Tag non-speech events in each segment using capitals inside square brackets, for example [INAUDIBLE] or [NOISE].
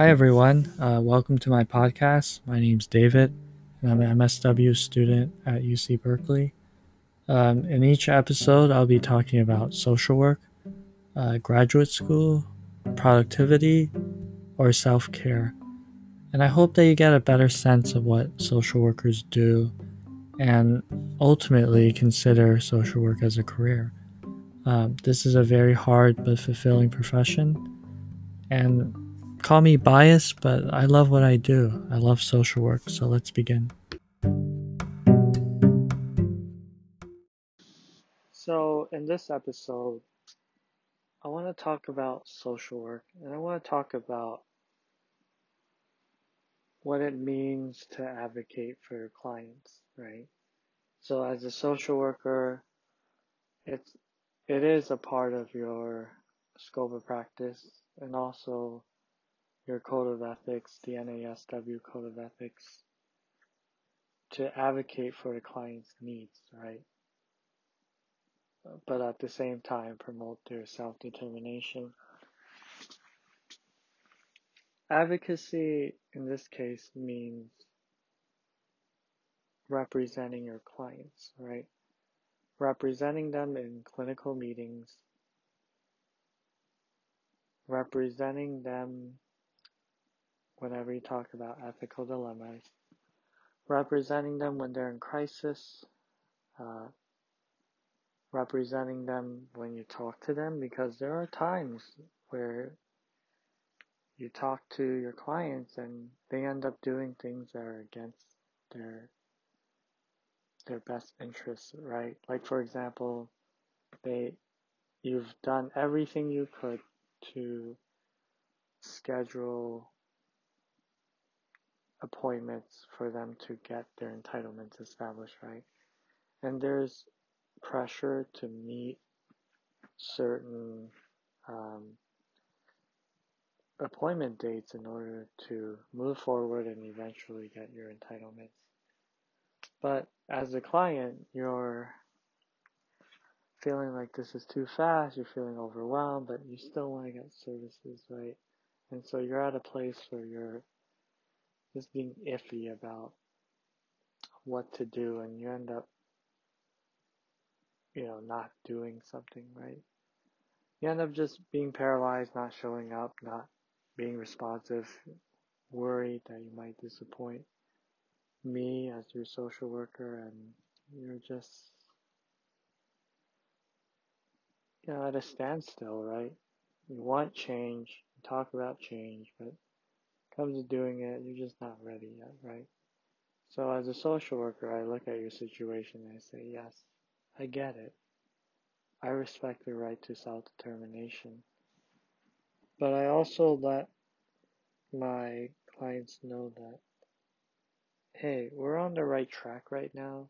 Hi, everyone. Uh, welcome to my podcast. My name's David, and I'm an MSW student at UC Berkeley. Um, in each episode, I'll be talking about social work, uh, graduate school, productivity, or self care. And I hope that you get a better sense of what social workers do and ultimately consider social work as a career. Um, this is a very hard but fulfilling profession. And call me biased, but I love what I do. I love social work. So let's begin. So, in this episode, I want to talk about social work and I want to talk about what it means to advocate for your clients, right? So as a social worker, it's it is a part of your scope of practice and also your code of ethics, the NASW code of ethics, to advocate for the client's needs, right? But at the same time, promote their self determination. Advocacy in this case means representing your clients, right? Representing them in clinical meetings, representing them whenever you talk about ethical dilemmas, representing them when they're in crisis, uh, representing them when you talk to them, because there are times where you talk to your clients and they end up doing things that are against their their best interests, right? Like for example, they you've done everything you could to schedule appointments for them to get their entitlements established, right? And there's pressure to meet certain um, appointment dates in order to move forward and eventually get your entitlements. But as a client, you're feeling like this is too fast, you're feeling overwhelmed, but you still want to get services, right? And so you're at a place where you're just being iffy about what to do and you end up, you know, not doing something, right? You end up just being paralyzed, not showing up, not being responsive, worried that you might disappoint me as your social worker and you're just you know at a standstill right you want change you talk about change but comes to doing it you're just not ready yet right so as a social worker i look at your situation and i say yes i get it i respect the right to self-determination but i also let my clients know that hey, we're on the right track right now.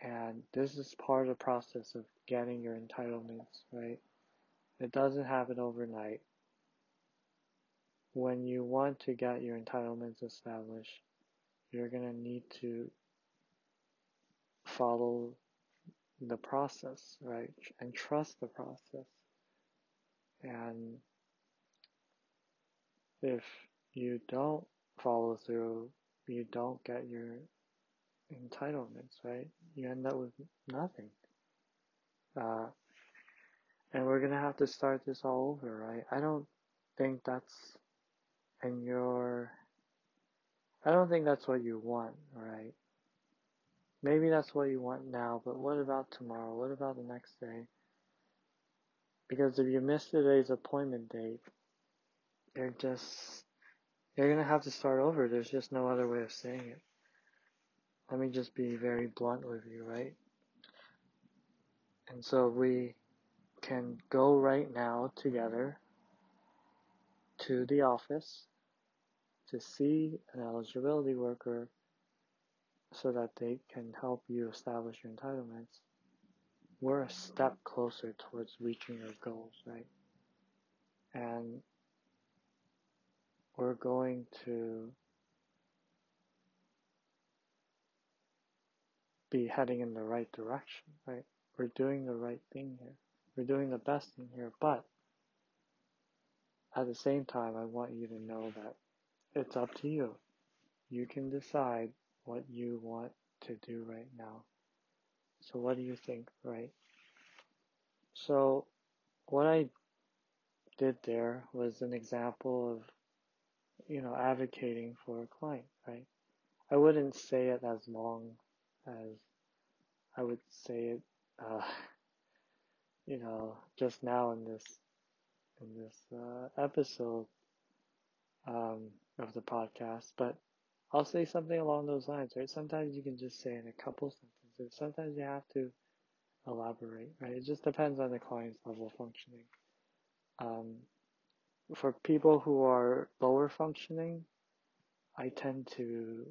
And this is part of the process of getting your entitlements, right? It doesn't happen overnight. When you want to get your entitlements established, you're going to need to follow the process, right? And trust the process. And if you don't follow through you don't get your entitlements, right? You end up with nothing. Uh, and we're gonna have to start this all over, right? I don't think that's in your, I don't think that's what you want, right? Maybe that's what you want now, but what about tomorrow? What about the next day? Because if you miss today's appointment date, you're just you're gonna have to start over. There's just no other way of saying it. Let me just be very blunt with you, right? And so we can go right now together to the office to see an eligibility worker so that they can help you establish your entitlements. We're a step closer towards reaching your goals, right? And we're going to be heading in the right direction, right? We're doing the right thing here. We're doing the best thing here, but at the same time, I want you to know that it's up to you. You can decide what you want to do right now. So what do you think, right? So what I did there was an example of, you know, advocating for a client, right? I wouldn't say it as long as I would say it, uh, [LAUGHS] you know, just now in this, in this, uh, episode, um, of the podcast, but I'll say something along those lines, right? Sometimes you can just say in a couple sentences. Sometimes you have to elaborate, right? It just depends on the client's level of functioning. Um, for people who are lower functioning, I tend to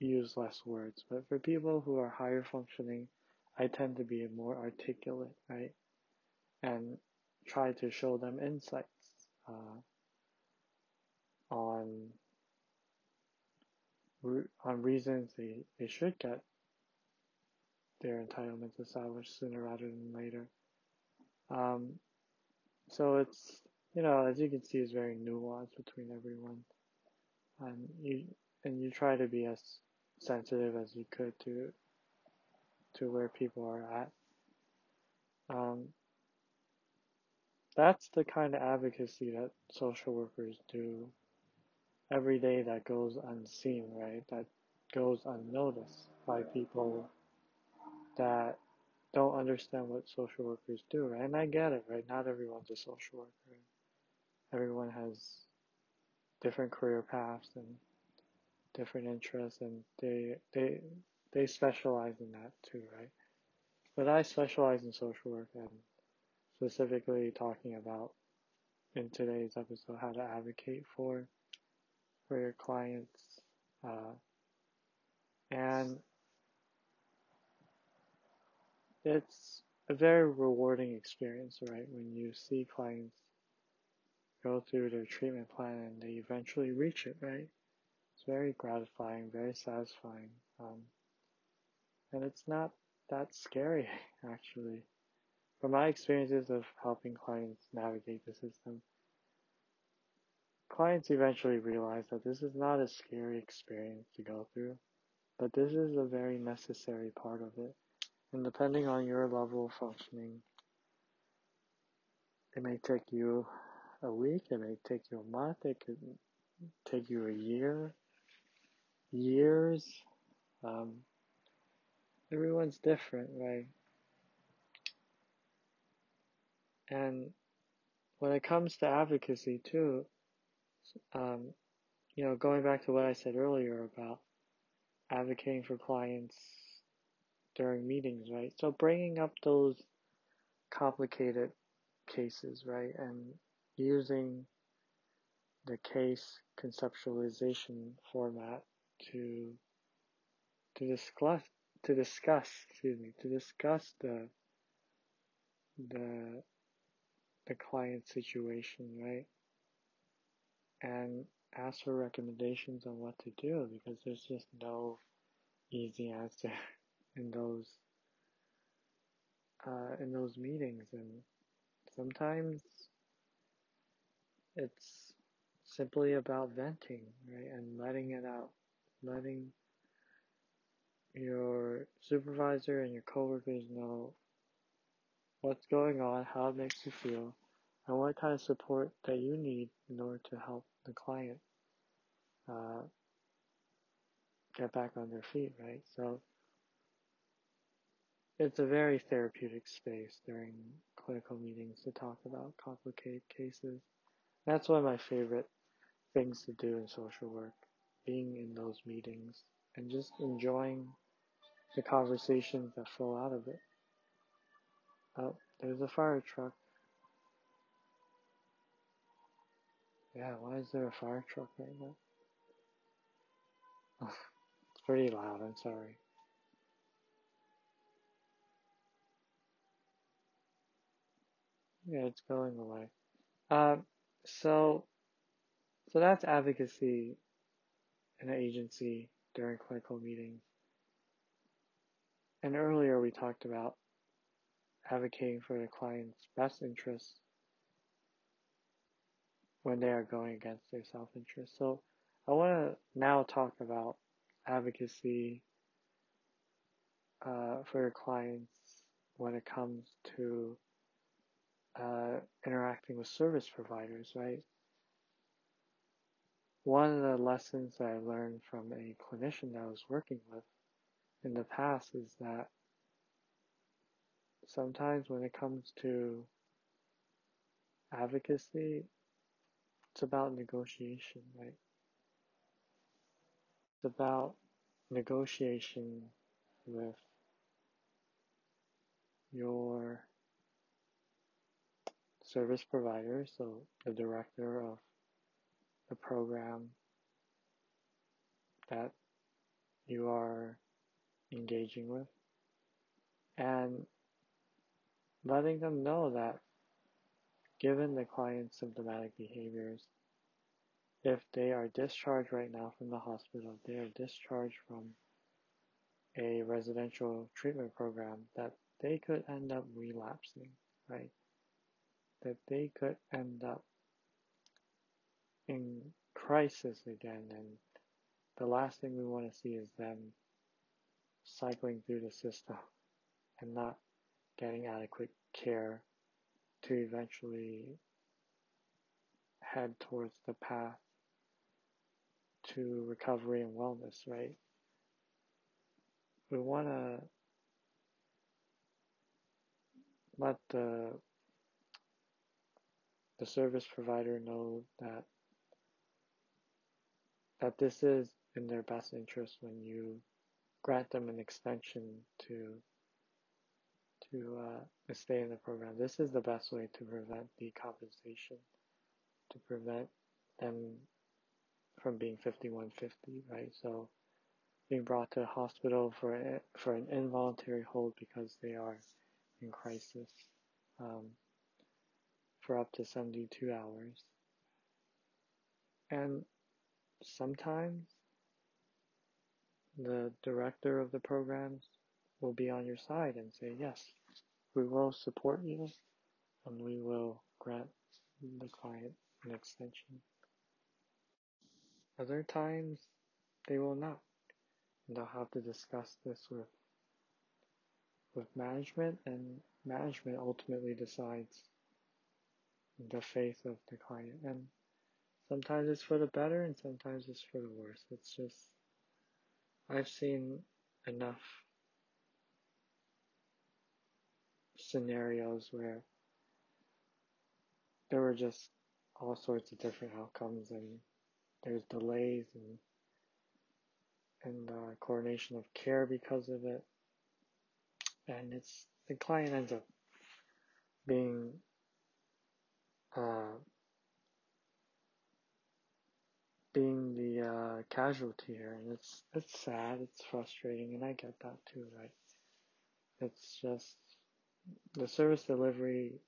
use less words, but for people who are higher functioning, I tend to be more articulate, right? And try to show them insights uh, on on reasons they, they should get their entitlements established sooner rather than later. Um, so it's, you know, as you can see, it's very nuanced between everyone. And you, and you try to be as sensitive as you could to, to where people are at. Um, that's the kind of advocacy that social workers do every day that goes unseen, right? That goes unnoticed by people that don't understand what social workers do, right? And I get it, right? Not everyone's a social worker. Everyone has different career paths and different interests and they they they specialize in that too, right? But I specialize in social work and specifically talking about in today's episode how to advocate for for your clients. Uh, and it's a very rewarding experience, right? When you see clients go through their treatment plan and they eventually reach it, right? It's very gratifying, very satisfying. Um, and it's not that scary, [LAUGHS] actually. From my experiences of helping clients navigate the system, Clients eventually realize that this is not a scary experience to go through, but this is a very necessary part of it. And depending on your level of functioning, it may take you a week, it may take you a month, it could take you a year, years. Um, everyone's different, right? And when it comes to advocacy too, um, you know, going back to what I said earlier about advocating for clients during meetings, right? So bringing up those complicated cases, right? And using the case conceptualization format to to discuss to discuss excuse me to discuss the the the client situation right and ask for recommendations on what to do because there's just no easy answer [LAUGHS] in those uh, in those meetings. And sometimes it's simply about venting right and letting it out letting your supervisor and your coworkers know what's going on how it makes you feel and what kind of support that you need in order to help the client uh, get back on their feet, right? So it's a very therapeutic space during clinical meetings to talk about complicated cases. That's one of my favorite things to do in social work, being in those meetings and just enjoying the conversations that flow out of it. Oh, there's a fire truck. Yeah, why is there a fire truck right now? [LAUGHS] it's pretty loud, I'm sorry. Yeah, it's going away. Um, so, so that's advocacy in an agency during clinical meetings. And earlier we talked about advocating for the client's best interests when they are going against their self-interest. So I want to now talk about advocacy uh, for your clients when it comes to uh, interacting with service providers, right? One of the lessons that I learned from a clinician that I was working with in the past is that sometimes when it comes to advocacy, it's about negotiation, right? It's about negotiation with your service provider, so the director of the program that you are engaging with, and letting them know that given the client's symptomatic behaviors, if they are discharged right now from the hospital, they are discharged from a residential treatment program, that they could end up relapsing, right? That they could end up in crisis again, and the last thing we want to see is them cycling through the system and not getting adequate care to eventually head towards the path to recovery and wellness, right? We want to let the the service provider know that that this is in their best interest when you grant them an extension to to uh, stay in the program. This is the best way to prevent decompensation, to prevent them from being 5150, right? So being brought to the hospital for a, for an involuntary hold because they are in crisis um, for up to 72 hours. And sometimes the director of the programs will be on your side and say, yes, we will support you and we will grant the client an extension. Other times they will not. And they'll have to discuss this with with management and management ultimately decides the faith of the client and sometimes it's for the better and sometimes it's for the worse. It's just I've seen enough scenarios where there were just all sorts of different outcomes and there's delays and and uh, coordination of care because of it. And it's the client ends up being uh, being the uh, casualty here. And it's it's sad. It's frustrating. And I get that too. Right it's just the service delivery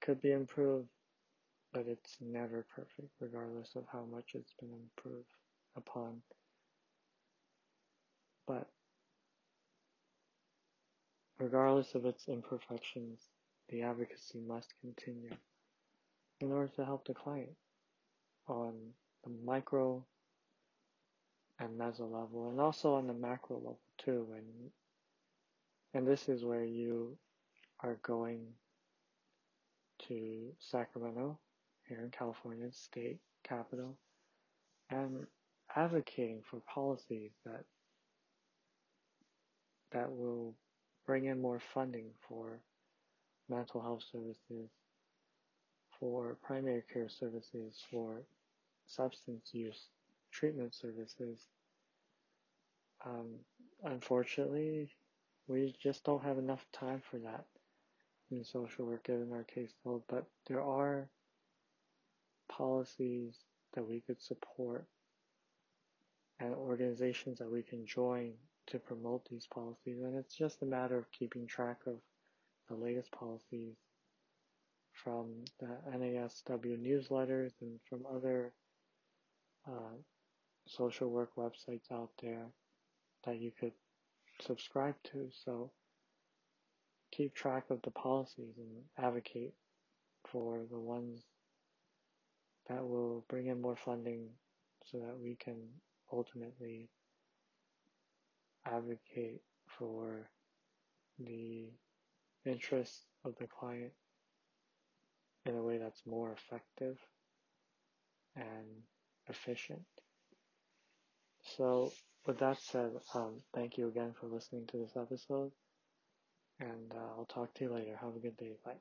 could be improved, but it's never perfect, regardless of how much it's been improved upon. But regardless of its imperfections, the advocacy must continue in order to help the client on the micro and meso level, and also on the macro level too. And and this is where you are going to Sacramento, here in California, state capital, and advocating for policies that that will bring in more funding for mental health services, for primary care services, for substance use treatment services. Um, unfortunately, we just don't have enough time for that in social work given our caseload, but there are policies that we could support and organizations that we can join to promote these policies. And it's just a matter of keeping track of the latest policies from the NASW newsletters and from other uh, social work websites out there that you could subscribe to. So keep track of the policies and advocate for the ones that will bring in more funding so that we can ultimately advocate for the interests of the client in a way that's more effective and efficient. So, with that said, um, thank you again for listening to this episode, and uh, I'll talk to you later. Have a good day. Bye.